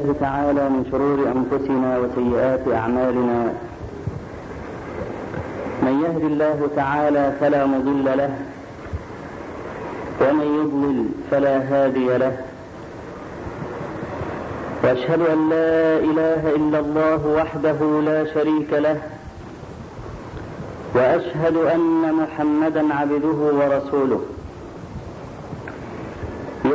الله تعالى من شرور أنفسنا وسيئات أعمالنا من يهد الله تعالى فلا مضل له ومن يضلل فلا هادي له وأشهد أن لا إله إلا الله وحده لا شريك له وأشهد أن محمدا عبده ورسوله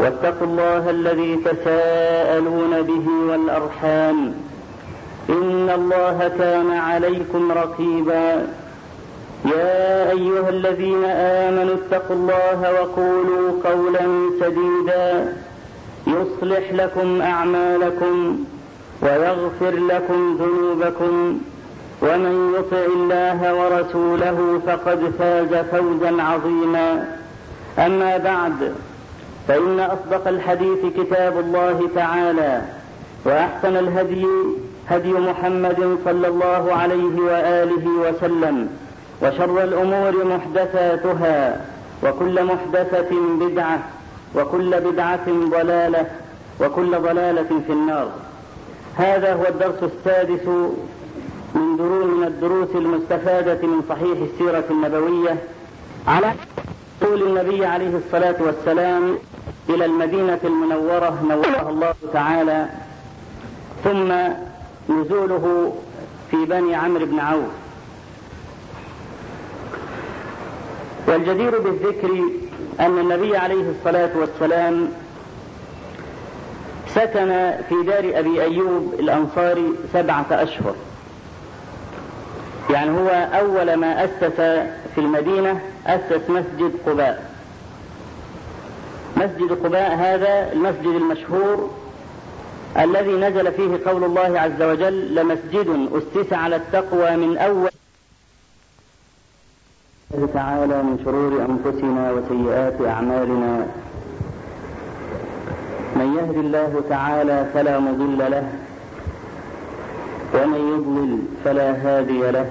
واتقوا الله الذي تساءلون به والأرحام إن الله كان عليكم رقيبا. يا أيها الذين آمنوا اتقوا الله وقولوا قولا سديدا. يصلح لكم أعمالكم ويغفر لكم ذنوبكم. ومن يطع الله ورسوله فقد فاز فوزا عظيما. أما بعد فإن أصدق الحديث كتاب الله تعالى وأحسن الهدي هدي محمد صلى الله عليه وآله وسلم وشر الأمور محدثاتها وكل محدثة بدعة وكل بدعة ضلالة وكل ضلالة في النار. هذا هو الدرس السادس من دروس من الدروس المستفادة من صحيح السيرة النبوية على طول النبي عليه الصلاة والسلام إلى المدينة المنورة نورها الله تعالى ثم نزوله في بني عمرو بن عوف. والجدير بالذكر أن النبي عليه الصلاة والسلام سكن في دار أبي أيوب الأنصاري سبعة أشهر. يعني هو أول ما أسس في المدينة أسس مسجد قباء. مسجد قباء هذا المسجد المشهور الذي نزل فيه قول الله عز وجل لمسجد أسس على التقوى من أول الله تعالى من شرور أنفسنا وسيئات أعمالنا. من يهد الله تعالى فلا مضل له ومن يضلل فلا هادي له.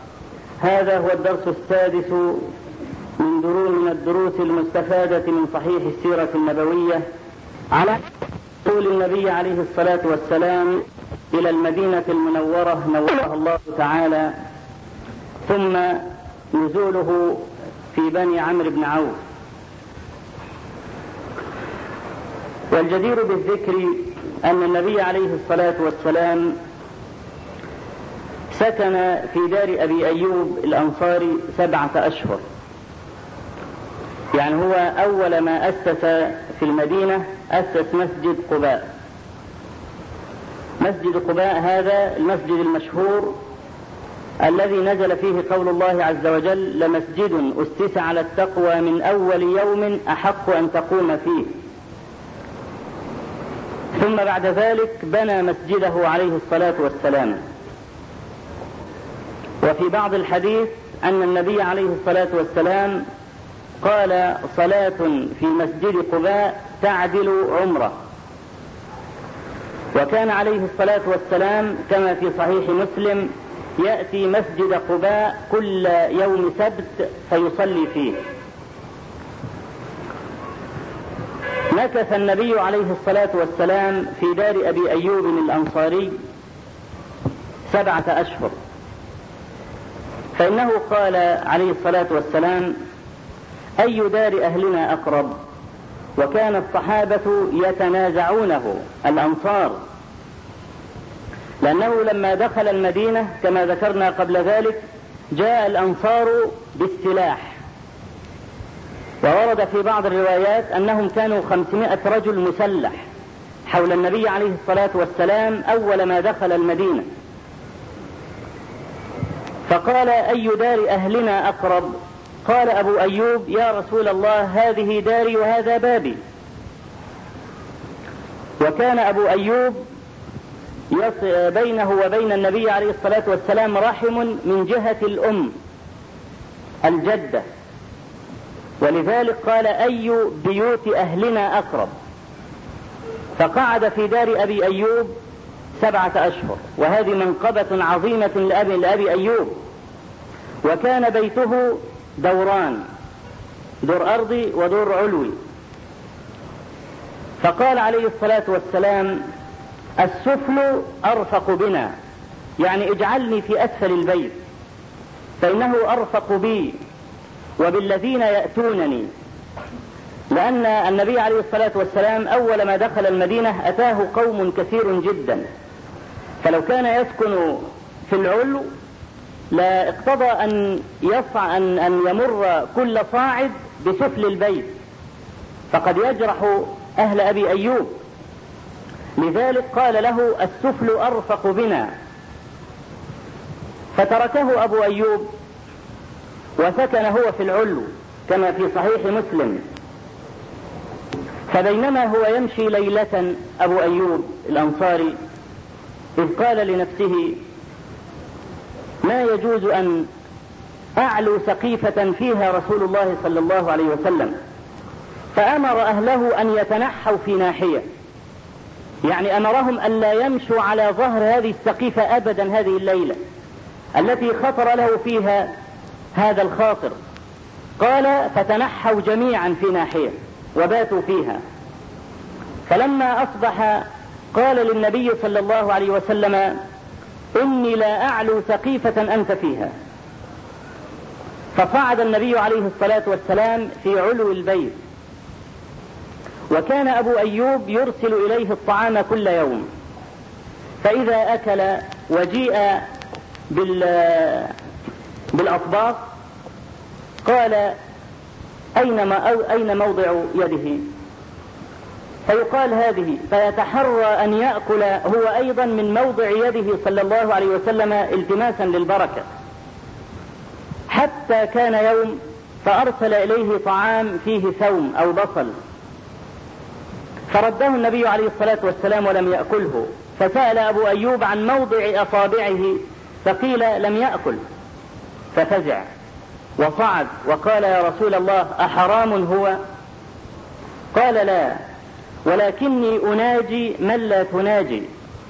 هذا هو الدرس السادس من دروس من الدروس المستفادة من صحيح السيرة النبوية على طول النبي عليه الصلاة والسلام إلى المدينة المنورة نورها الله تعالى ثم نزوله في بني عمرو بن عوف. والجدير بالذكر أن النبي عليه الصلاة والسلام سكن في دار أبي أيوب الأنصاري سبعة أشهر. يعني هو أول ما أسس في المدينة أسس مسجد قباء. مسجد قباء هذا المسجد المشهور الذي نزل فيه قول الله عز وجل لمسجد أسس على التقوى من أول يوم أحق أن تقوم فيه. ثم بعد ذلك بنى مسجده عليه الصلاة والسلام. وفي بعض الحديث أن النبي عليه الصلاة والسلام قال صلاة في مسجد قباء تعدل عمرة. وكان عليه الصلاة والسلام كما في صحيح مسلم يأتي مسجد قباء كل يوم سبت فيصلي فيه. مكث النبي عليه الصلاة والسلام في دار أبي أيوب الأنصاري سبعة أشهر. فإنه قال عليه الصلاة والسلام أي دار أهلنا أقرب؟ وكان الصحابة يتنازعونه الأنصار. لأنه لما دخل المدينة كما ذكرنا قبل ذلك جاء الأنصار بالسلاح. وورد في بعض الروايات أنهم كانوا خمسمائة رجل مسلح حول النبي عليه الصلاة والسلام أول ما دخل المدينة. فقال أي دار أهلنا أقرب؟ قال أبو أيوب يا رسول الله هذه داري وهذا بابي. وكان أبو أيوب بينه وبين النبي عليه الصلاة والسلام رحم من جهة الأم الجدة. ولذلك قال أي بيوت أهلنا أقرب؟ فقعد في دار أبي أيوب سبعة أشهر وهذه منقبة عظيمة لأبي, لأبي أيوب. وكان بيته دوران دور أرضي ودور علوي. فقال عليه الصلاة والسلام السفل أرفق بنا يعني اجعلني في أسفل البيت فإنه أرفق بي وبالذين يأتونني. لأن النبي عليه الصلاة والسلام أول ما دخل المدينة أتاه قوم كثير جدا. فلو كان يسكن في العلو لا اقتضى أن يصع أن, أن يمر كل صاعد بسفل البيت. فقد يجرح أهل أبي أيوب. لذلك قال له السفل أرفق بنا. فتركه أبو أيوب وسكن هو في العلو كما في صحيح مسلم. فبينما هو يمشي ليلة أبو أيوب الأنصاري إذ قال لنفسه ما يجوز أن أعلو سقيفة فيها رسول الله صلى الله عليه وسلم فأمر أهله أن يتنحوا في ناحية. يعني أمرهم أن لا يمشوا على ظهر هذه السقيفة أبدا هذه الليلة التي خطر له فيها هذا الخاطر. قال فتنحوا جميعا في ناحية. وباتوا فيها. فلما أصبح قال للنبي صلى الله عليه وسلم إني لا أعلو سقيفة أنت فيها. فصعد النبي عليه الصلاة والسلام في علو البيت. وكان أبو أيوب يرسل إليه الطعام كل يوم. فإذا أكل وجيء بال بالأطباق قال أين, أين موضع يده؟ فيقال هذه فيتحرى أن يأكل هو أيضا من موضع يده صلى الله عليه وسلم التماسا للبركة. حتى كان يوم فأرسل إليه طعام فيه ثوم أو بصل. فرده النبي عليه الصلاة والسلام ولم يأكله. فسأل أبو أيوب عن موضع أصابعه فقيل لم يأكل. ففزع. وصعد. وقال يا رسول الله أحرام هو؟ قال لا. ولكني أناجي من لا تناجي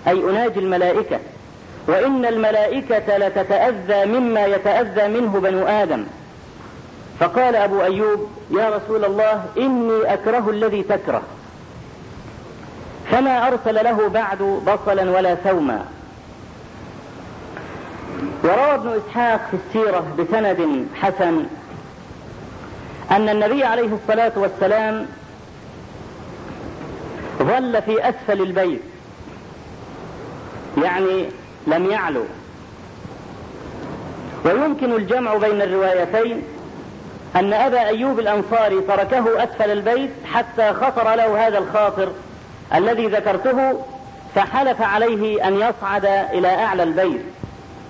أي أناجي الملائكة. وإن الملائكة لتتأذى مما يتأذى منه بنو آدم. فقال أبو أيوب يا رسول الله إني أكره الذي تكره. فما أرسل له بعد بصلا ولا ثوما وروى ابن إسحاق في السيرة بسند حسن أن النبي عليه الصلاة والسلام ظل في أسفل البيت. يعني لم يعلو. ويمكن الجمع بين الروايتين أن أبا أيوب الأنصاري تركه أسفل البيت حتى خطر له هذا الخاطر الذي ذكرته فحلف عليه أن يصعد إلى أعلى البيت.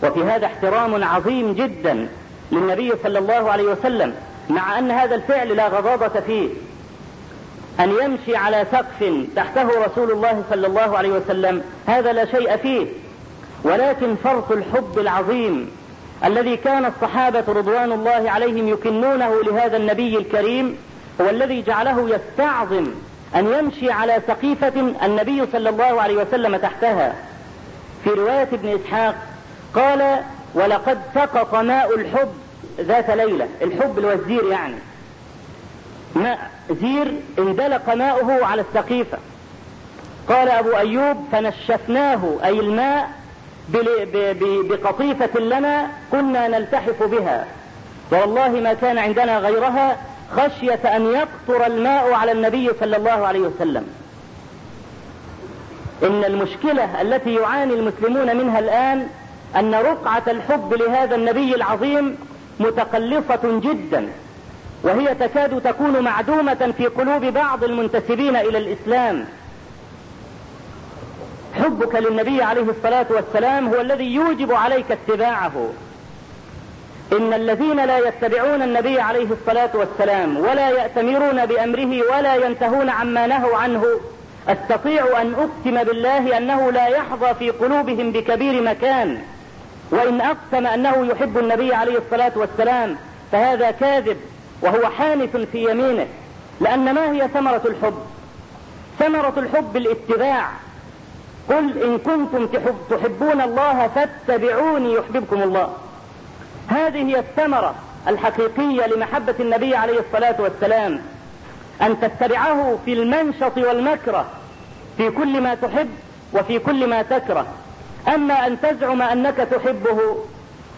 وفي هذا احترام عظيم جدا للنبي صلى الله عليه وسلم مع أن هذا الفعل لا غضاضة فيه. أن يمشي على سقف تحته رسول الله صلى الله عليه وسلم. هذا لا شيء فيه. ولكن فرط الحب العظيم الذي كان الصحابة رضوان الله عليهم يكنونه لهذا النبي الكريم هو الذي جعله يستعظم أن يمشي على سقيفة النبي صلى الله عليه وسلم تحتها. في رواية ابن إسحاق قال ولقد سقط ماء الحب ذات ليلة. الحب الوزير يعني. ماء زير اندلق ماؤه على السقيفة. قال أبو أيوب فنشفناه أي الماء بقطيفة لنا كنا نلتحف بها. والله ما كان عندنا غيرها خشية أن يقطر الماء على النبي صلى الله عليه وسلم. إن المشكلة التي يعاني المسلمون منها الآن أن رقعة الحب لهذا النبي العظيم متقلصة جدا. وهي تكاد تكون معدومة في قلوب بعض المنتسبين إلى الإسلام. حبك للنبي عليه الصلاة والسلام هو الذي يوجب عليك اتباعه. إن الذين لا يتبعون النبي عليه الصلاة والسلام ولا يأتمرون بأمره ولا ينتهون عما نهوا عنه أستطيع أن أقسم بالله أنه لا يحظى في قلوبهم بكبير مكان. وإن أقسم أنه يحب النبي عليه الصلاة والسلام فهذا كاذب. وهو حانث في يمينه لأن ما هي ثمرة الحب؟ ثمرة الحب الاتباع. قل إن كنتم تحبون الله فاتبعوني يحببكم الله. هذه هي الثمرة الحقيقية لمحبة النبي عليه الصلاة والسلام. أن تتبعه في المنشط والمكره في كل ما تحب وفي كل ما تكره. أما أن تزعم أنك تحبه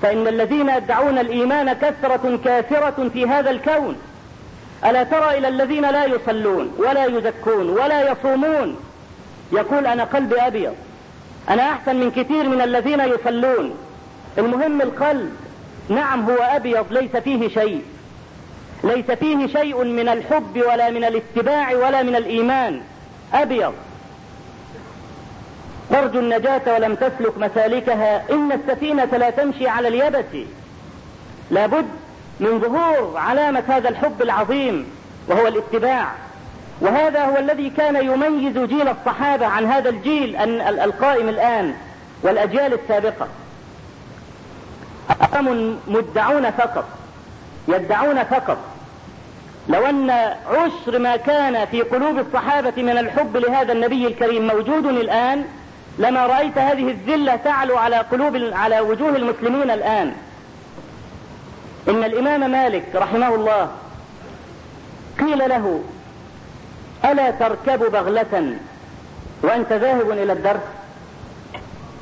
فإن الذين يدعون الإيمان كثرة كافرة في هذا الكون. ألا ترى إلى الذين لا يصلون ولا يزكون ولا يصومون؟ يقول أنا قلبي أبيض. أنا أحسن من كثير من الذين يصلون. المهم القلب. نعم هو أبيض ليس فيه شيء. ليس فيه شيء من الحب ولا من الاتباع ولا من الإيمان. أبيض. ترجو النجاة ولم تسلك مسالكها. إن السفينة لا تمشي على اليبس لابد من ظهور علامة هذا الحب العظيم وهو الاتباع. وهذا هو الذي كان يميز جيل الصحابة عن هذا الجيل القائم الآن والأجيال السابقة. أقام مدعون فقط يدعون فقط. لو أن عشر ما كان في قلوب الصحابة من الحب لهذا النبي الكريم موجود الآن لما رأيت هذه الذلة تعلو على قلوب على وجوه المسلمين الآن. إن الإمام مالك رحمه الله قيل له ألا تركب بغلة وأنت ذاهب إلى الدرس؟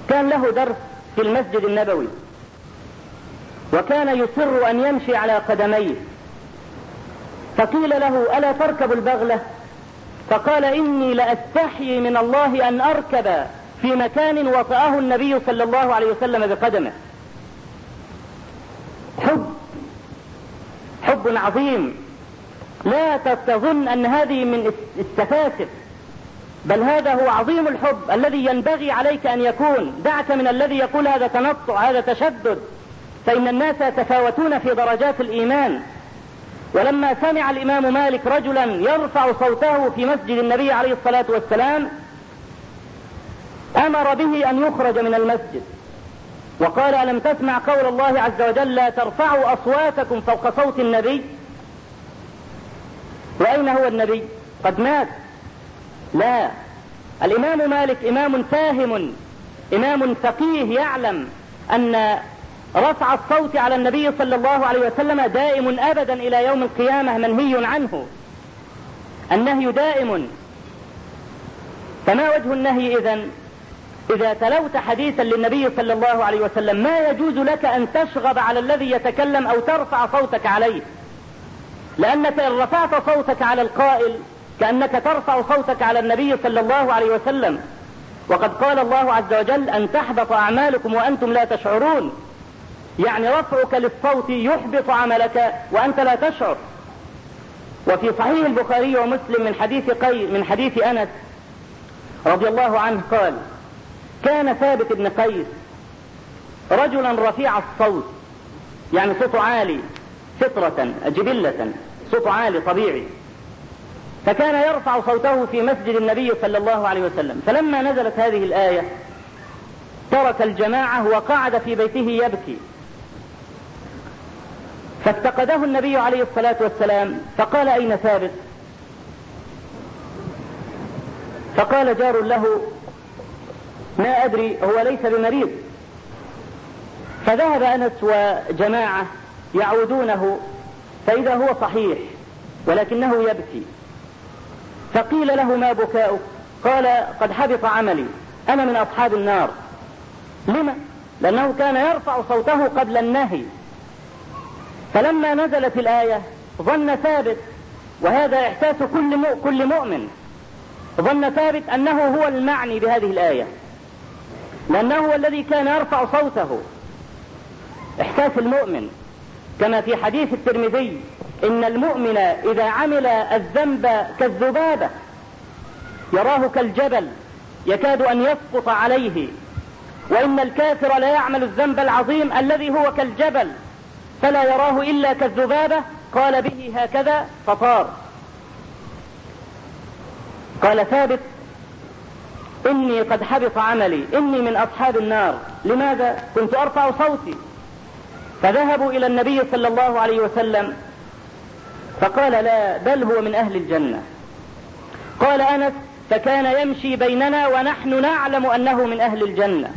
كان له درس في المسجد النبوي. وكان يصر أن يمشي على قدميه. فقيل له ألا تركب البغلة؟ فقال إني لأستحيي من الله أن أركب في مكان وطأه النبي صلى الله عليه وسلم بقدمه. حب. حب عظيم. لا تظن أن هذه من السفاسف. بل هذا هو عظيم الحب الذي ينبغي عليك أن يكون. دعك من الذي يقول هذا تنطع هذا تشدد. فإن الناس يتفاوتون في درجات الإيمان. ولما سمع الإمام مالك رجلا يرفع صوته في مسجد النبي عليه الصلاة والسلام أمر به أن يخرج من المسجد. وقال ألم تسمع قول الله عز وجل لا ترفعوا أصواتكم فوق صوت النبي؟ وأين هو النبي؟ قد مات. لا. الإمام مالك إمام فاهم إمام فقيه يعلم أن رفع الصوت على النبي صلى الله عليه وسلم دائم أبدا إلى يوم القيامة منهي عنه. النهي دائم. فما وجه النهي إذن؟ إذا تلوت حديثا للنبي صلى الله عليه وسلم ما يجوز لك أن تشغب على الذي يتكلم أو ترفع صوتك عليه؟ لأنك إن رفعت صوتك على القائل كأنك ترفع صوتك على النبي صلى الله عليه وسلم. وقد قال الله عز وجل أن تحبط أعمالكم وأنتم لا تشعرون. يعني رفعك للصوت يحبط عملك وأنت لا تشعر. وفي صحيح البخاري ومسلم من حديث قي من حديث أنس رضي الله عنه قال كان ثابت بن قيس رجلا رفيع الصوت يعني صوته عالي فطرة جبلة صوته عالي طبيعي. فكان يرفع صوته في مسجد النبي صلى الله عليه وسلم. فلما نزلت هذه الآية ترك الجماعة وقعد في بيته يبكي. فافتقده النبي عليه الصلاة والسلام فقال أين ثابت؟ فقال جار له ما أدري هو ليس بمريض. فذهب أنس وجماعة يعودونه فإذا هو صحيح ولكنه يبكي. فقيل له ما بكاؤك؟ قال قد حبط عملي. أنا من أصحاب النار. لما لأنه كان يرفع صوته قبل النهي. فلما نزلت الآية ظن ثابت وهذا إحساس كل كل مؤمن. ظن ثابت أنه هو المعني بهذه الآية. لأنه هو الذي كان يرفع صوته. إحساس المؤمن. كما في حديث الترمذي إن المؤمن إذا عمل الذنب كالذبابة يراه كالجبل يكاد أن يسقط عليه. وإن الكافر لا يعمل الذنب العظيم الذي هو كالجبل فلا يراه إلا كالذبابة. قال به هكذا فطار. قال ثابت إني قد حبط عملي. إني من أصحاب النار. لماذا؟ كنت أرفع صوتي. فذهبوا إلى النبي صلى الله عليه وسلم. فقال لا بل هو من أهل الجنة. قال أنس فكان يمشي بيننا ونحن نعلم أنه من أهل الجنة.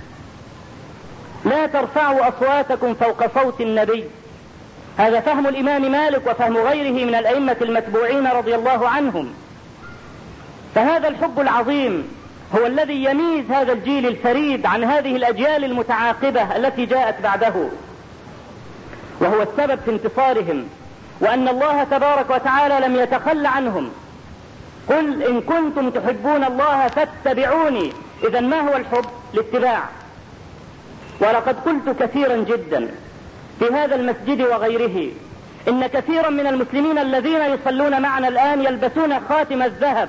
لا ترفعوا أصواتكم فوق صوت النبي. هذا فهم الإمام مالك وفهم غيره من الأئمة المتبوعين رضي الله عنهم. فهذا الحب العظيم هو الذي يميز هذا الجيل الفريد عن هذه الأجيال المتعاقبة التي جاءت بعده. وهو السبب في انتصارهم وأن الله تبارك وتعالى لم يتخل عنهم. قل إن كنتم تحبون الله فاتبعوني إذا ما هو الحب؟ الاتباع. ولقد قلت كثيرا جدا في هذا المسجد وغيره إن كثيرا من المسلمين الذين يصلون معنا الآن يلبسون خاتم الذهب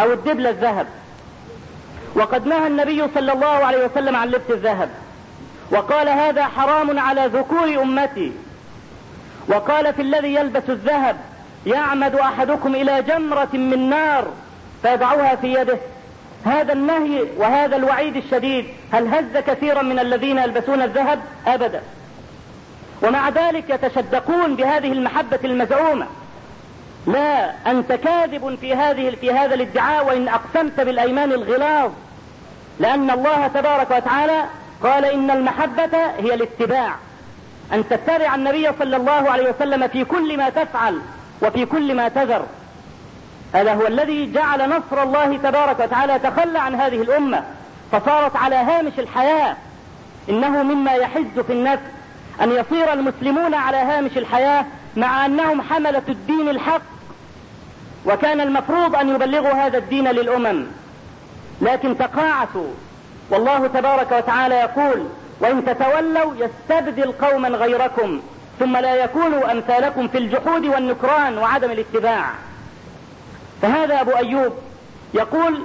أو الدبل الذهب. وقد نهى النبي صلى الله عليه وسلم عن لبس الذهب. وقال هذا حرام على ذكور أمتي. وقال في الذي يلبس الذهب يعمد أحدكم إلى جمرة من نار فيضعها في يده. هذا النهي وهذا الوعيد الشديد. هل هز كثيرا من الذين يلبسون الذهب؟ أبدا. ومع ذلك يتشدقون بهذه المحبة المزعومة. لا أنت كاذب في هذه في هذا الادعاء وإن أقسمت بالأيمان الغلاظ. لأن الله تبارك وتعالى قال إن المحبة هي الاتباع. أن تتبع النبي صلى الله عليه وسلم في كل ما تفعل وفي كل ما تذر. هذا هو الذي جعل نصر الله تبارك وتعالى تخلى عن هذه الأمة. فصارت على هامش الحياة. إنه مما يحز في النفس. أن يصير المسلمون على هامش الحياة مع أنهم حملة الدين الحق. وكان المفروض أن يبلغوا هذا الدين للأمم. لكن تقاعسوا. والله تبارك وتعالى يقول وإن تتولوا يستبدل قوما غيركم ثم لا يكونوا أمثالكم في الجحود والنكران وعدم الاتباع. فهذا أبو أيوب يقول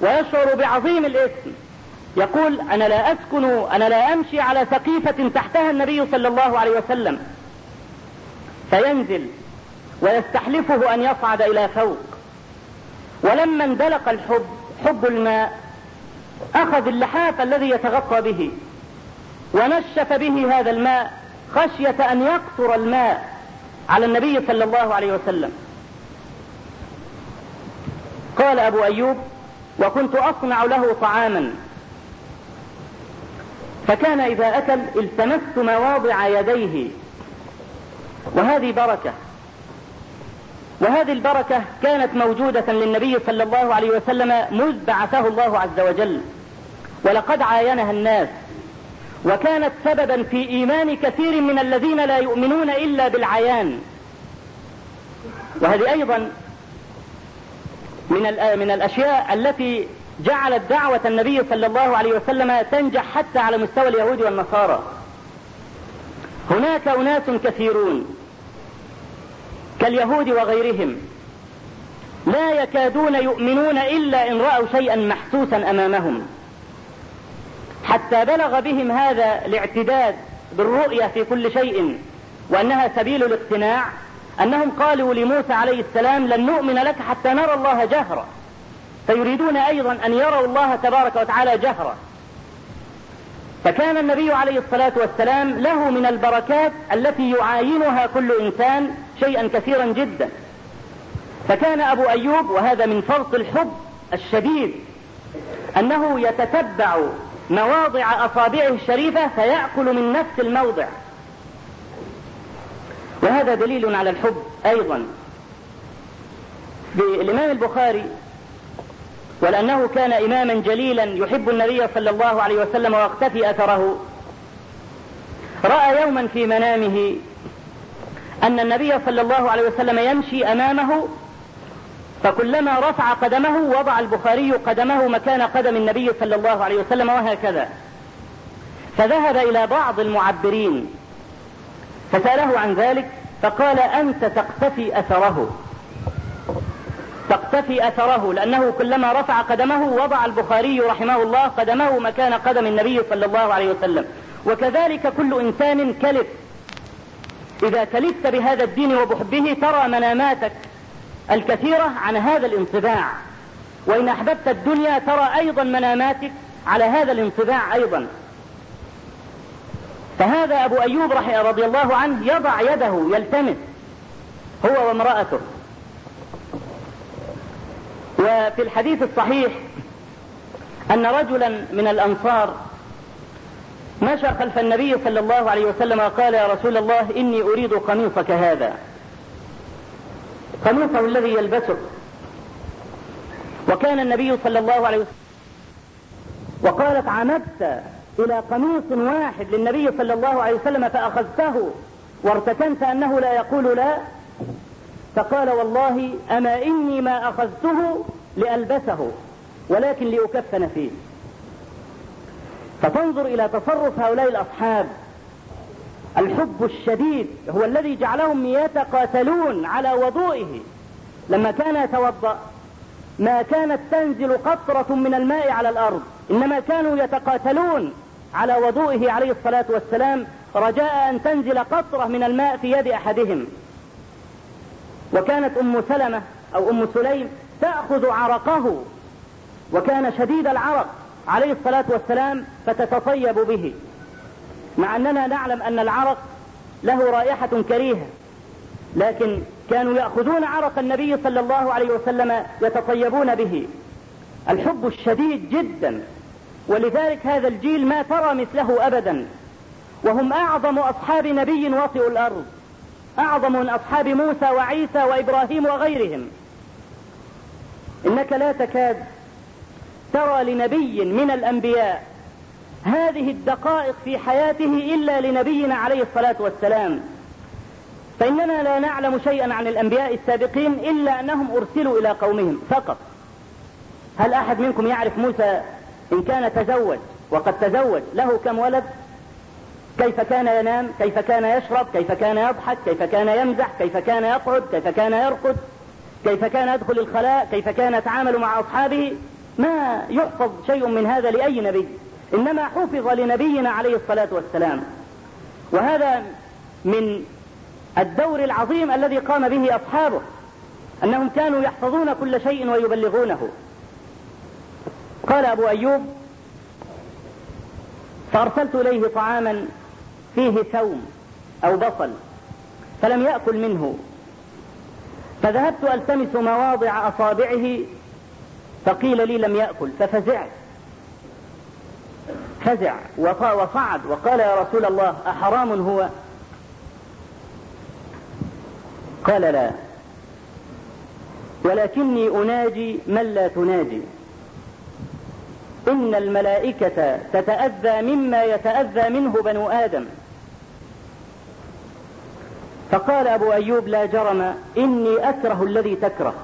ويشعر بعظيم الإثم. يقول أنا لا أسكن أنا لا أمشي على سقيفة تحتها النبي صلى الله عليه وسلم. فينزل ويستحلفه أن يصعد إلى فوق. ولما اندلق الحب حب الماء أخذ اللحاف الذي يتغطى به ونشف به هذا الماء خشية أن يقطر الماء على النبي صلى الله عليه وسلم. قال أبو أيوب وكنت أصنع له طعاما. فكان إذا أكل التمست مواضع يديه. وهذه بركة. وهذه البركة كانت موجودة للنبي صلى الله عليه وسلم مذ بعثه الله عز وجل. ولقد عاينها الناس. وكانت سببا في إيمان كثير من الذين لا يؤمنون إلا بالعيان. وهذه أيضا من من الأشياء التي جعلت دعوة النبي صلى الله عليه وسلم تنجح حتى على مستوى اليهود والنصارى. هناك أناس كثيرون. كاليهود وغيرهم. لا يكادون يؤمنون إلا إن رأوا شيئا محسوسا أمامهم. حتى بلغ بهم هذا الاعتداد بالرؤية في كل شيء وأنها سبيل الاقتناع أنهم قالوا لموسى عليه السلام لن نؤمن لك حتى نرى الله جهرا فيريدون أيضا أن يروا الله تبارك وتعالى جهرا فكان النبي عليه الصلاة والسلام له من البركات التي يعاينها كل إنسان شيئا كثيرا جدا. فكان أبو أيوب وهذا من فرط الحب الشديد أنه يتتبع مواضع أصابعه الشريفة فيأكل من نفس الموضع. وهذا دليل على الحب أيضا. بالإمام البخاري ولأنه كان إماما جليلا يحب النبي صلى الله عليه وسلم ويقتفي أثره. رأى يوما في منامه أن النبي صلى الله عليه وسلم يمشي أمامه فكلما رفع قدمه وضع البخاري قدمه مكان قدم النبي صلى الله عليه وسلم وهكذا. فذهب إلى بعض المعبرين فسأله عن ذلك فقال أنت تقتفي أثره. تقتفي أثره لأنه كلما رفع قدمه وضع البخاري رحمه الله قدمه مكان قدم النبي صلى الله عليه وسلم. وكذلك كل إنسان كلف. إذا كلفت بهذا الدين وبحبه ترى مناماتك الكثيرة عن هذا الانطباع. وإن أحببت الدنيا ترى أيضا مناماتك على هذا الانطباع أيضا. فهذا أبو أيوب رضي الله عنه يضع يده يلتمس هو وامرأته. وفي الحديث الصحيح أن رجلا من الأنصار مشى خلف النبي صلى الله عليه وسلم وقال يا رسول الله إني أريد قميصك هذا. قميصه الذي يلبسه. وكان النبي صلى الله عليه وسلم وقالت عمدت إلى قميص واحد للنبي صلى الله عليه وسلم فأخذته وارتكنت أنه لا يقول لا فقال والله أما إني ما أخذته لألبسه ولكن لأكفن فيه. فتنظر إلى تصرف هؤلاء الأصحاب. الحب الشديد هو الذي جعلهم يتقاتلون على وضوئه. لما كان يتوضأ ما كانت تنزل قطرة من الماء على الأرض إنما كانوا يتقاتلون على وضوئه عليه الصلاة والسلام رجاء أن تنزل قطرة من الماء في يد أحدهم. وكانت أم سلمة أو أم سليم تأخذ عرقه وكان شديد العرق عليه الصلاة والسلام فتتطيب به. مع أننا نعلم أن العرق له رائحة كريهة لكن كانوا يأخذون عرق النبي صلى الله عليه وسلم يتطيبون به. الحب الشديد جدا ولذلك هذا الجيل ما ترى مثله أبدا وهم أعظم أصحاب نبي وطئ الأرض. أعظم من أصحاب موسى وعيسى وإبراهيم وغيرهم. إنك لا تكاد ترى لنبي من الأنبياء هذه الدقائق في حياته إلا لنبينا عليه الصلاة والسلام. فإننا لا نعلم شيئا عن الأنبياء السابقين إلا أنهم أرسلوا إلى قومهم فقط. هل أحد منكم يعرف موسى إن كان تزوج وقد تزوج له كم ولد؟ كيف كان ينام كيف كان يشرب كيف كان يضحك كيف كان يمزح كيف كان يقعد كيف كان يرقد كيف كان يدخل الخلاء كيف كان يتعامل مع أصحابه. ما يحفظ شيء من هذا لأي نبي إنما حفظ لنبينا عليه الصلاة والسلام. وهذا من الدور العظيم الذي قام به أصحابه أنهم كانوا يحفظون كل شيء ويبلغونه. قال أبو أيوب فأرسلت إليه طعاما فيه ثوم أو بصل فلم يأكل منه. فذهبت ألتمس مواضع أصابعه فقيل لي لم يأكل ففزعت فزع وصعد وقال يا رسول الله أحرام هو؟ قال لا. ولكني أناجي من لا تناجي. إن الملائكة تتأذى مما يتأذى منه بنو آدم. فقال أبو أيوب لا جرم إني أكره الذي تكره.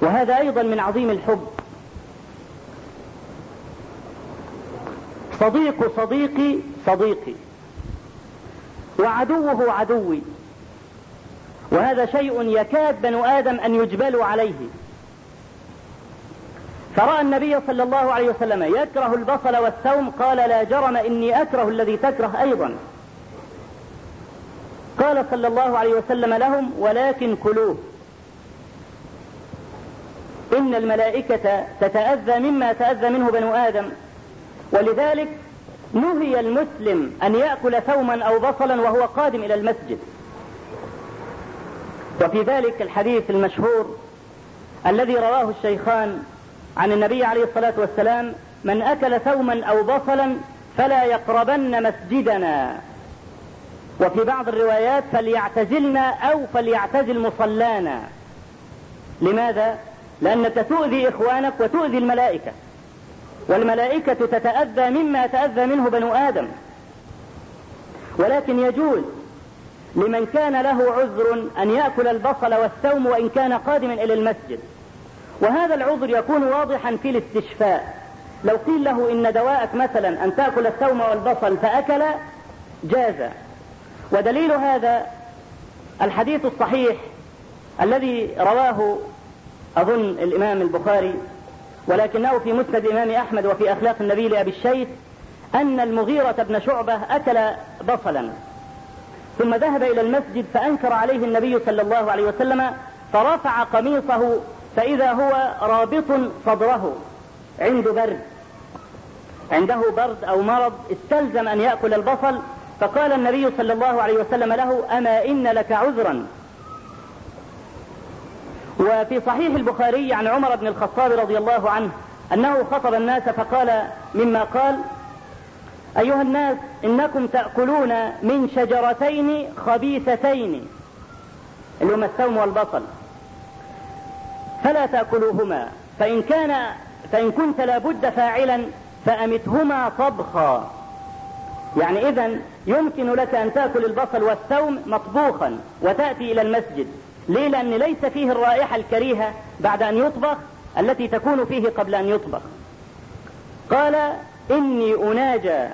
وهذا أيضا من عظيم الحب. صديق صديقي صديقي وعدوه عدوي. وهذا شيء يكاد بنو آدم أن يجبلوا عليه. فرأى النبي صلى الله عليه وسلم يكره البصل والثوم قال لا جرم إني أكره الذي تكره أيضا. قال صلى الله عليه وسلم لهم ولكن كلوه. إن الملائكة تتأذى مما تأذى منه بنو آدم. ولذلك نهي المسلم أن يأكل ثوما أو بصلا وهو قادم إلى المسجد. وفي ذلك الحديث المشهور الذي رواه الشيخان عن النبي عليه الصلاة والسلام من أكل ثوما أو بصلا فلا يقربن مسجدنا. وفي بعض الروايات فليعتزلنا أو فليعتزل مصلانا. لماذا؟ لأنك تؤذي إخوانك وتؤذي الملائكة والملائكة تتأذى مما تأذى منه بنو آدم. ولكن يجوز لمن كان له عذر أن يأكل البصل والثوم وإن كان قادما إلى المسجد. وهذا العذر يكون واضحا في الاستشفاء. لو قيل له إن دواءك مثلا أن تأكل الثوم والبصل فأكل جاز. ودليل هذا الحديث الصحيح الذي رواه أظن الإمام البخاري ولكنه في مسند الإمام أحمد وفي أخلاق النبي لأبي الشيخ أن المغيرة بن شعبة أكل بصلا. ثم ذهب إلى المسجد فأنكر عليه النبي صلى الله عليه وسلم فرفع قميصه فإذا هو رابط صدره عنده برد. عنده برد أو مرض استلزم أن يأكل البصل فقال النبي صلى الله عليه وسلم له أما إن لك عذرا. وفي صحيح البخاري عن عمر بن الخطاب رضي الله عنه أنه خطب الناس فقال مما قال أيها الناس إنكم تأكلون من شجرتين خبيثتين اللي هما الثوم والبصل. فلا تأكلوهما. فإن كان فإن كنت لابد فاعلا فأمتهما طبخا. يعني إذا يمكن لك أن تأكل البصل والثوم مطبوخا وتأتي إلى المسجد. ليه؟ لأن ليس فيه الرائحة الكريهة بعد أن يطبخ التي تكون فيه قبل أن يطبخ. قال إني أناجى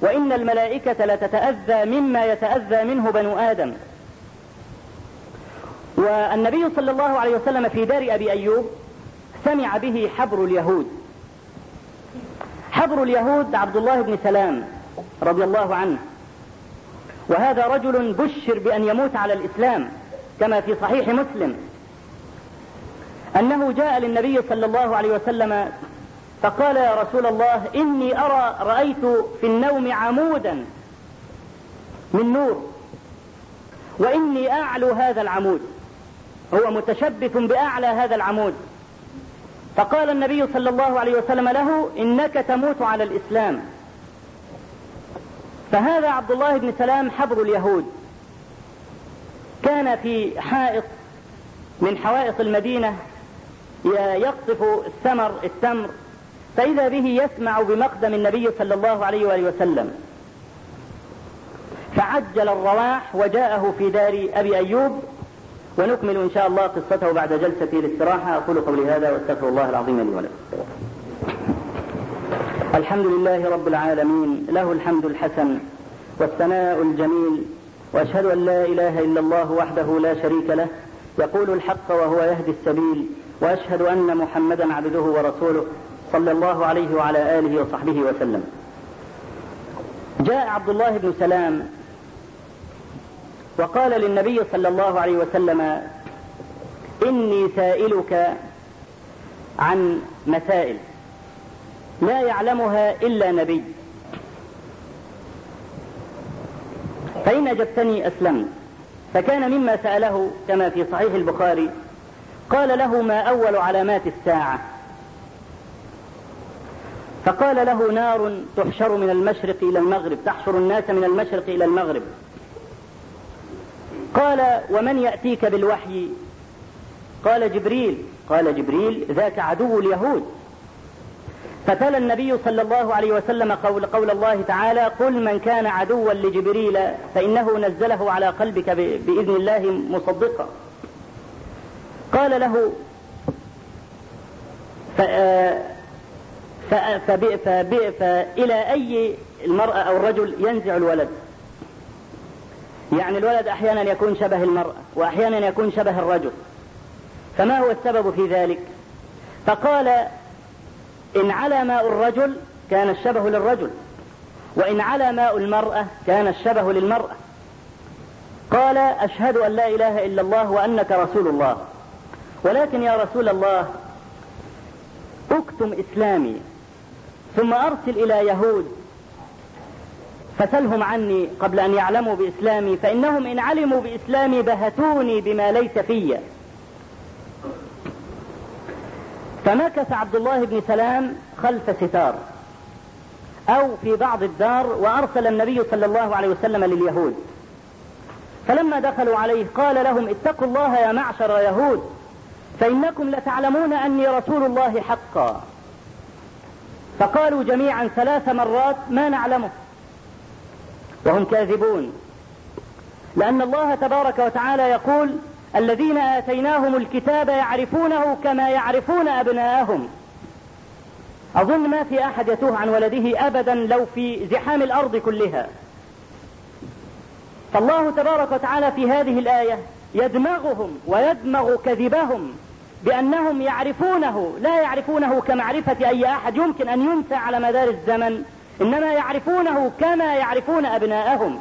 وإن الملائكة لتتأذى مما يتأذى منه بنو آدم. والنبي صلى الله عليه وسلم في دار أبي أيوب سمع به حبر اليهود. حبر اليهود عبد الله بن سلام رضي الله عنه. وهذا رجل بشر بأن يموت على الإسلام كما في صحيح مسلم. أنه جاء للنبي صلى الله عليه وسلم فقال يا رسول الله إني أرى رأيت في النوم عمودا من نور وإني أعلو هذا العمود. هو متشبث بأعلى هذا العمود. فقال النبي صلى الله عليه وسلم له إنك تموت على الإسلام. فهذا عبد الله بن سلام حبر اليهود. كان في حائط من حوائط المدينة يقطف الثمر التمر فإذا به يسمع بمقدم النبي صلى الله عليه وآله وسلم. فعجل الرواح وجاءه في دار أبي أيوب ونكمل إن شاء الله قصته بعد جلسة الاستراحة أقول قولي هذا وأستغفر الله العظيم لي ولكم. الحمد لله رب العالمين له الحمد الحسن والثناء الجميل وأشهد أن لا إله إلا الله وحده لا شريك له يقول الحق وهو يهدي السبيل وأشهد أن محمدا عبده ورسوله صلى الله عليه وعلى آله وصحبه وسلم. جاء عبد الله بن سلام وقال للنبي صلى الله عليه وسلم إني سائلك عن مسائل لا يعلمها إلا نبي. فإن أجبتني أسلمت فكان مما سأله كما في صحيح البخاري قال له ما أول علامات الساعة. فقال له نار تحشر من المشرق إلى المغرب تحشر الناس من المشرق إلى المغرب. قال ومن يأتيك بالوحي؟ قال جبريل. قال جبريل ذاك عدو اليهود. فتلا النبي صلى الله عليه وسلم قول, قول الله تعالى قل من كان عدوا لجبريل فإنه نزله على قلبك بإذن الله مصدقا. قال له فإلى أي المرأة أو الرجل ينزع الولد؟ يعني الولد أحيانا يكون شبه المرأة وأحيانا يكون شبه الرجل. فما هو السبب في ذلك؟ فقال إن على ماء الرجل كان الشبه للرجل وإن على ماء المرأة كان الشبه للمرأة. قال أشهد أن لا إله إلا الله وأنك رسول الله. ولكن يا رسول الله أكتم إسلامي ثم أرسل إلى يهود فسلهم عني قبل أن يعلموا بإسلامي فإنهم إن علموا بإسلامي بهتوني بما ليس في. فمكث عبد الله بن سلام خلف ستار أو في بعض الدار وأرسل النبي صلى الله عليه وسلم لليهود. فلما دخلوا عليه قال لهم اتقوا الله يا معشر يهود فإنكم لتعلمون أني رسول الله حقا. فقالوا جميعا ثلاث مرات ما نعلمه. وهم كاذبون. لأن الله تبارك وتعالى يقول الذين آتيناهم الكتاب يعرفونه كما يعرفون أبناءهم. أظن ما في أحد يتوه عن ولده أبدا لو في زحام الأرض كلها. فالله تبارك وتعالى في هذه الآية يدمغهم ويدمغ كذبهم بأنهم يعرفونه لا يعرفونه كمعرفة أي أحد. يمكن أن ينسى على مدار الزمن إنما يعرفونه كما يعرفون أبناءهم.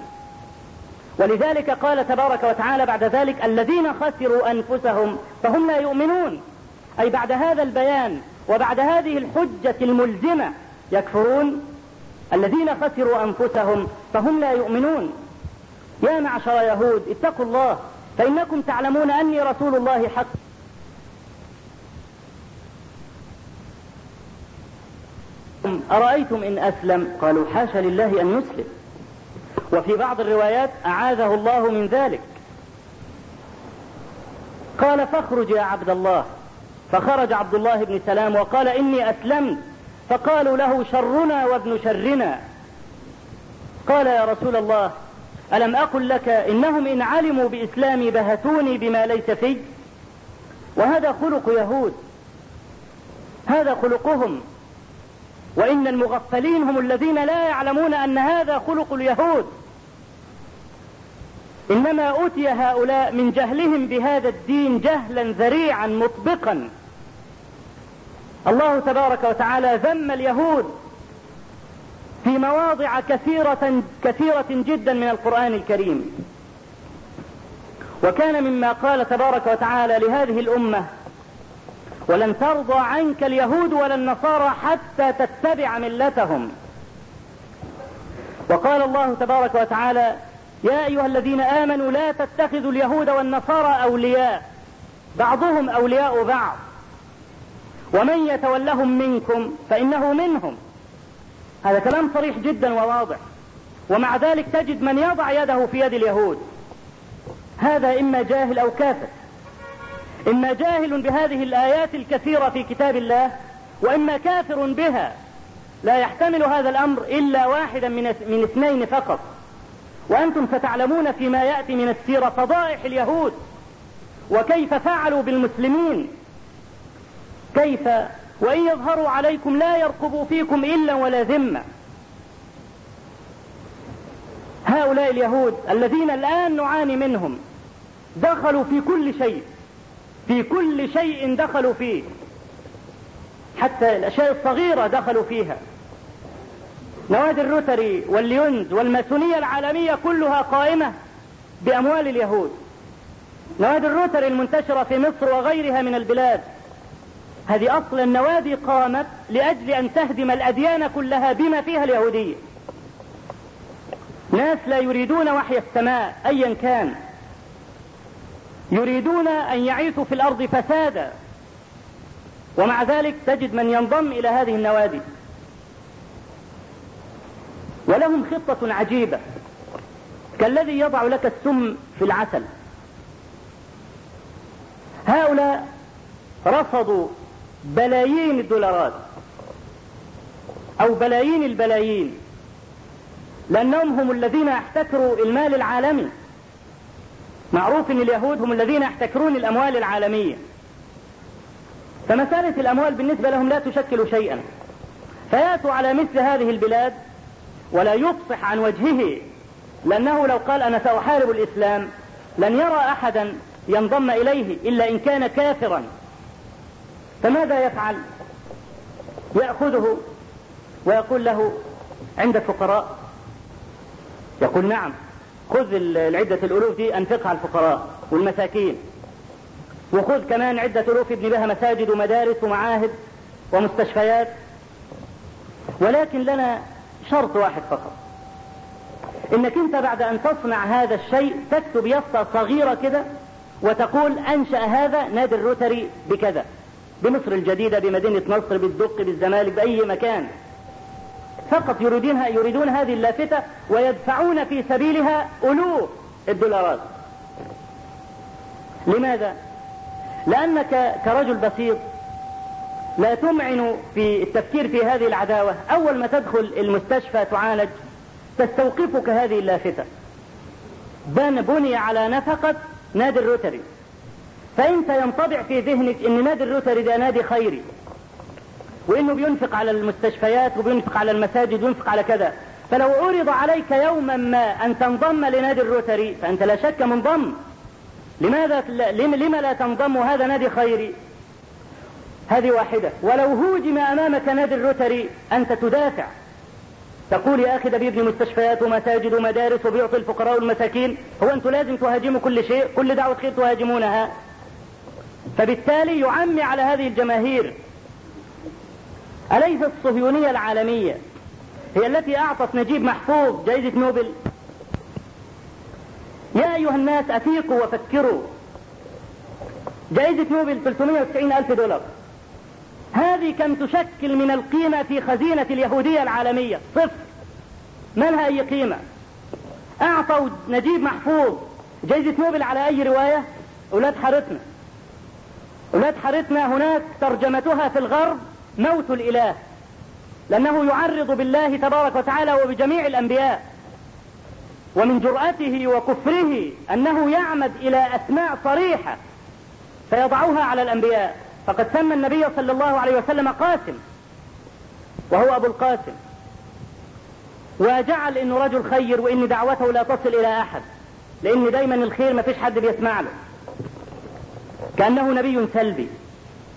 ولذلك قال تبارك وتعالى بعد ذلك الذين خسروا أنفسهم فهم لا يؤمنون. أي بعد هذا البيان وبعد هذه الحجة الملزمة يكفرون الذين خسروا أنفسهم فهم لا يؤمنون. يا معشر يهود اتقوا الله فإنكم تعلمون أني رسول الله حق. أرأيتم إن أسلم؟ قالوا حاشا لله أن يسلم. وفي بعض الروايات أعاذه الله من ذلك. قال فاخرج يا عبد الله. فخرج عبد الله بن سلام وقال إني أسلمت. فقالوا له شرنا وابن شرنا. قال يا رسول الله ألم أقل لك إنهم إن علموا بإسلامي بهتوني بما ليس في؟ وهذا خلق يهود. هذا خلقهم. وإن المغفلين هم الذين لا يعلمون أن هذا خلق اليهود. إنما أوتي هؤلاء من جهلهم بهذا الدين جهلا ذريعا مطبقا. الله تبارك وتعالى ذم اليهود في مواضع كثيرة كثيرة جدا من القرآن الكريم. وكان مما قال تبارك وتعالى لهذه الأمة ولن ترضى عنك اليهود ولا النصارى حتى تتبع ملتهم. وقال الله تبارك وتعالى يا أيها الذين آمنوا لا تتخذوا اليهود والنصارى أولياء. بعضهم أولياء بعض. ومن يتولهم منكم فإنه منهم. هذا كلام صريح جدا وواضح. ومع ذلك تجد من يضع يده في يد اليهود. هذا إما جاهل أو كافر. إما جاهل بهذه الآيات الكثيرة في كتاب الله وإما كافر بها. لا يحتمل هذا الأمر إلا واحدا من من اثنين فقط. وأنتم ستعلمون فيما يأتي من السيرة فضائح اليهود. وكيف فعلوا بالمسلمين. كيف وإن يظهروا عليكم لا يرقبوا فيكم إلا ولا ذمة. هؤلاء اليهود الذين الآن نعاني منهم دخلوا في كل شيء. في كل شيء دخلوا فيه. حتى الأشياء الصغيرة دخلوا فيها. نوادي الروتري والليونز والماسونية العالمية كلها قائمة بأموال اليهود. نوادي الروتري المنتشرة في مصر وغيرها من البلاد. هذه أصل النوادي قامت لأجل أن تهدم الأديان كلها بما فيها اليهودية. ناس لا يريدون وحي السماء أيا كان. يريدون أن يعيثوا في الأرض فسادا. ومع ذلك تجد من ينضم إلى هذه النوادي. ولهم خطة عجيبة. كالذي يضع لك السم في العسل. هؤلاء رفضوا بلايين الدولارات أو بلايين البلايين لأنهم هم الذين احتكروا المال العالمي. معروف إن اليهود هم الذين يحتكرون الأموال العالمية. فمسألة الأموال بالنسبة لهم لا تشكل شيئا. فيأتوا على مثل هذه البلاد ولا يفصح عن وجهه لأنه لو قال أنا سأحارب الإسلام لن يرى أحدا ينضم إليه إلا إن كان كافرا. فماذا يفعل؟ يأخذه ويقول له عندك فقراء يقول نعم خذ العدة الألوف دي أنفقها على الفقراء والمساكين. وخذ كمان عدة ألوف ابن بها مساجد ومدارس ومعاهد ومستشفيات. ولكن لنا شرط واحد فقط. إنك أنت بعد أن تصنع هذا الشيء تكتب يسطى صغيرة كده وتقول أنشأ هذا نادي الروتري بكذا. بمصر الجديدة بمدينة نصر بالدق بالزمالك بأي مكان. فقط يريدونها يريدون هذه اللافتة ويدفعون في سبيلها ألوف الدولارات. لماذا؟ لأنك كرجل بسيط لا تمعن في التفكير في هذه العداوة. أول ما تدخل المستشفى تعالج تستوقفك هذه اللافتة. بن بني على نفقة نادي الروتري. فإنت ينطبع في ذهنك إن نادي الروتري ده نادي خيري. وإنه بينفق على المستشفيات وبينفق على المساجد وينفق على كذا. فلو عرض عليك يوما ما أن تنضم لنادي الروتري فأنت لا شك منضم. لماذا لما لا تنضم هذا نادي خيري؟ هذه واحدة. ولو هوجم أمامك نادي الروتري أنت تدافع. تقول يا أخي ده بيبني مستشفيات ومساجد ومدارس وبيعطي الفقراء والمساكين هو أنتوا لازم تهاجموا كل شيء؟ كل دعوة خير تهاجمونها. فبالتالي يعمي على هذه الجماهير أليس الصهيونية العالمية هي التي أعطت نجيب محفوظ جائزة نوبل؟ يا أيها الناس أفيقوا وفكروا. جائزة نوبل 390 ألف دولار. هذه كم تشكل من القيمة في خزينة اليهودية العالمية؟ صفر. ما لها أي قيمة؟ أعطوا نجيب محفوظ جائزة نوبل على أي رواية؟ أولاد حارتنا. أولاد حارتنا هناك ترجمتها في الغرب موت الإله لأنه يعرض بالله تبارك وتعالى وبجميع الأنبياء. ومن جرأته وكفره أنه يعمد إلى أسماء صريحة فيضعوها على الأنبياء. فقد سمى النبي صلى الله عليه وسلم قاسم وهو أبو القاسم. وجعل إنه رجل خير وإن دعوته لا تصل إلى أحد لأن دايما الخير ما فيش حد بيسمع له. كأنه نبي سلبي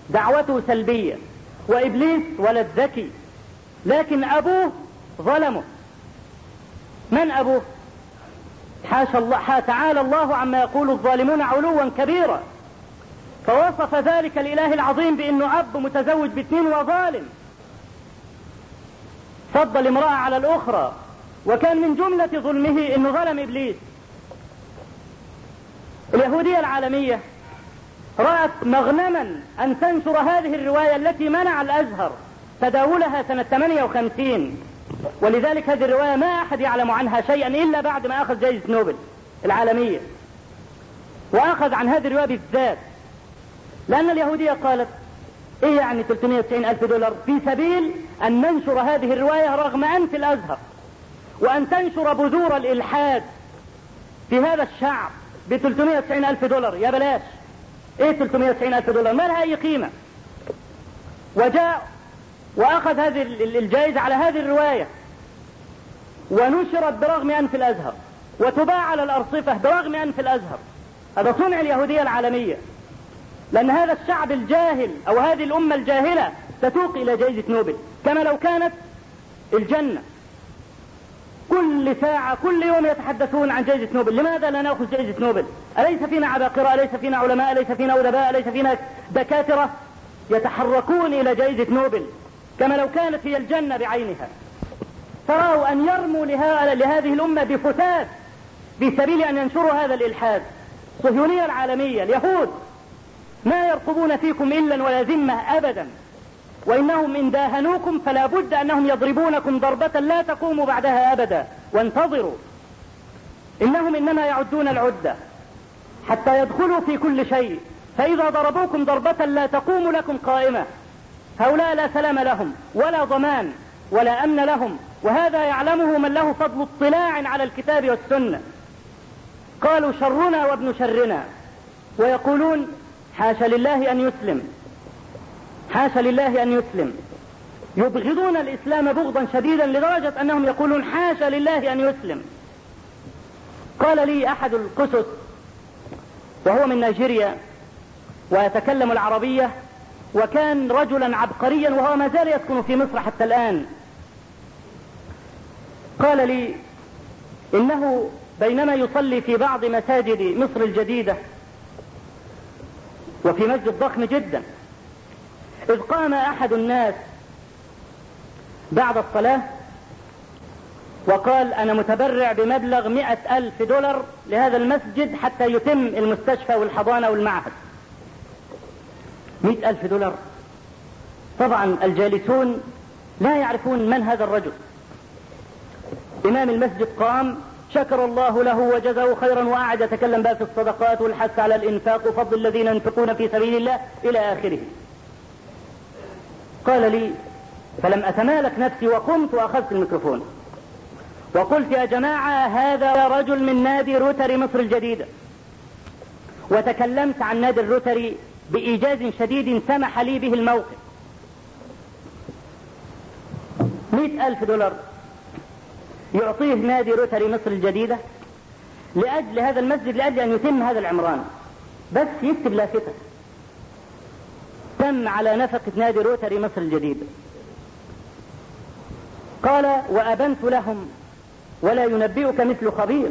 دعوته سلبية. وإبليس ولد ذكي لكن أبوه ظلمه. من أبوه؟ حاشا الله تعالى الله عما يقول الظالمون علوا كبيرا. فوصف ذلك الإله العظيم بأنه أب متزوج باثنين وظالم. فضل امرأة على الأخرى. وكان من جملة ظلمه أنه ظلم إبليس. اليهودية العالمية رأت مغنما أن تنشر هذه الرواية التي منع الأزهر تداولها سنة 58 ولذلك هذه الرواية ما أحد يعلم عنها شيئا إلا بعد ما أخذ جائزة نوبل العالمية. وأخذ عن هذه الرواية بالذات. لأن اليهودية قالت إيه يعني 390 ألف دولار؟ في سبيل أن ننشر هذه الرواية رغم أنف الأزهر. وأن تنشر بذور الإلحاد في هذا الشعب ب 390 ألف دولار. يا بلاش. إيه 390 ألف دولار؟ ما لها أي قيمة. وجاء وأخذ هذه الجائزة على هذه الرواية. ونشرت برغم أنف الأزهر. وتباع على الأرصفة برغم أنف الأزهر. هذا صنع اليهودية العالمية. لأن هذا الشعب الجاهل أو هذه الأمة الجاهلة تتوق إلى جائزة نوبل. كما لو كانت الجنة كل ساعة كل يوم يتحدثون عن جائزة نوبل. لماذا لا نأخذ جائزة نوبل؟ أليس فينا عباقرة؟ أليس فينا علماء؟ أليس فينا أدباء؟ أليس فينا دكاترة؟ يتحركون إلى جائزة نوبل. كما لو كانت هي الجنة بعينها. تراه أن يرموا لهذه الأمة بفتات في سبيل أن ينشروا هذا الإلحاد. الصهيونية العالمية اليهود ما يرقبون فيكم إلا ولا ذمة أبدا. وإنهم إن داهنوكم فلا بد أنهم يضربونكم ضربة لا تقوموا بعدها أبدا. وانتظروا. إنهم إنما يعدون العدة. حتى يدخلوا في كل شيء. فإذا ضربوكم ضربة لا تقوم لكم قائمة. هؤلاء لا سلام لهم ولا ضمان ولا أمن لهم. وهذا يعلمه من له فضل اطلاع على الكتاب والسنة. قالوا شرنا وابن شرنا. ويقولون حاشا لله أن يسلم. حاشا لله أن يسلم. يبغضون الإسلام بغضا شديدا لدرجة أنهم يقولون حاشا لله أن يسلم. قال لي أحد القسس وهو من نيجيريا ويتكلم العربية وكان رجلا عبقريا وهو ما زال يسكن في مصر حتى الآن. قال لي إنه بينما يصلي في بعض مساجد مصر الجديدة وفي مسجد ضخم جدا إذ قام أحد الناس بعد الصلاة وقال أنا متبرع بمبلغ مئة ألف دولار لهذا المسجد حتى يتم المستشفى والحضانة والمعهد. مئة ألف دولار. طبعا الجالسون لا يعرفون من هذا الرجل. إمام المسجد قام شكر الله له وجزاه خيرا وقعد يتكلم بقى في الصدقات والحث على الإنفاق وفضل الذين ينفقون في سبيل الله إلى آخره. قال لي فلم أتمالك نفسي وقمت وأخذت الميكروفون. وقلت يا جماعة هذا رجل من نادي روتري مصر الجديدة وتكلمت عن نادي الروتري بإيجاز شديد سمح لي به الموقف. مئة ألف دولار يعطيه نادي روتري مصر الجديدة لأجل هذا المسجد لأجل أن يتم هذا العمران. بس يكتب لافتة. تم على نفقة نادي روتري مصر الجديدة قال وأبنت لهم ولا ينبئك مثل خبير.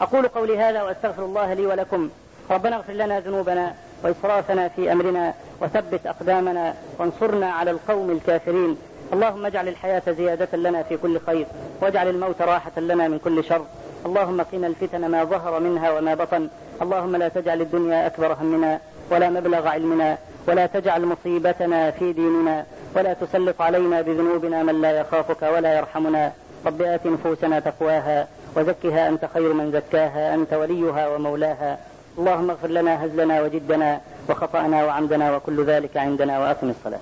أقول قولي هذا وأستغفر الله لي ولكم. ربنا اغفر لنا ذنوبنا وإسرافنا في أمرنا وثبت أقدامنا وانصرنا على القوم الكافرين. اللهم اجعل الحياة زيادة لنا في كل خير واجعل الموت راحة لنا من كل شر. اللهم قنا الفتن ما ظهر منها وما بطن. اللهم لا تجعل الدنيا أكبر همنا ولا مبلغ علمنا. ولا تجعل مصيبتنا في ديننا ولا تسلط علينا بذنوبنا من لا يخافك ولا يرحمنا. رب آت نفوسنا تقواها وزكها أنت خير من زكاها أنت وليها ومولاها. اللهم اغفر لنا هزلنا وجدنا وخطأنا وعمدنا وكل ذلك عندنا وأقم الصلاة.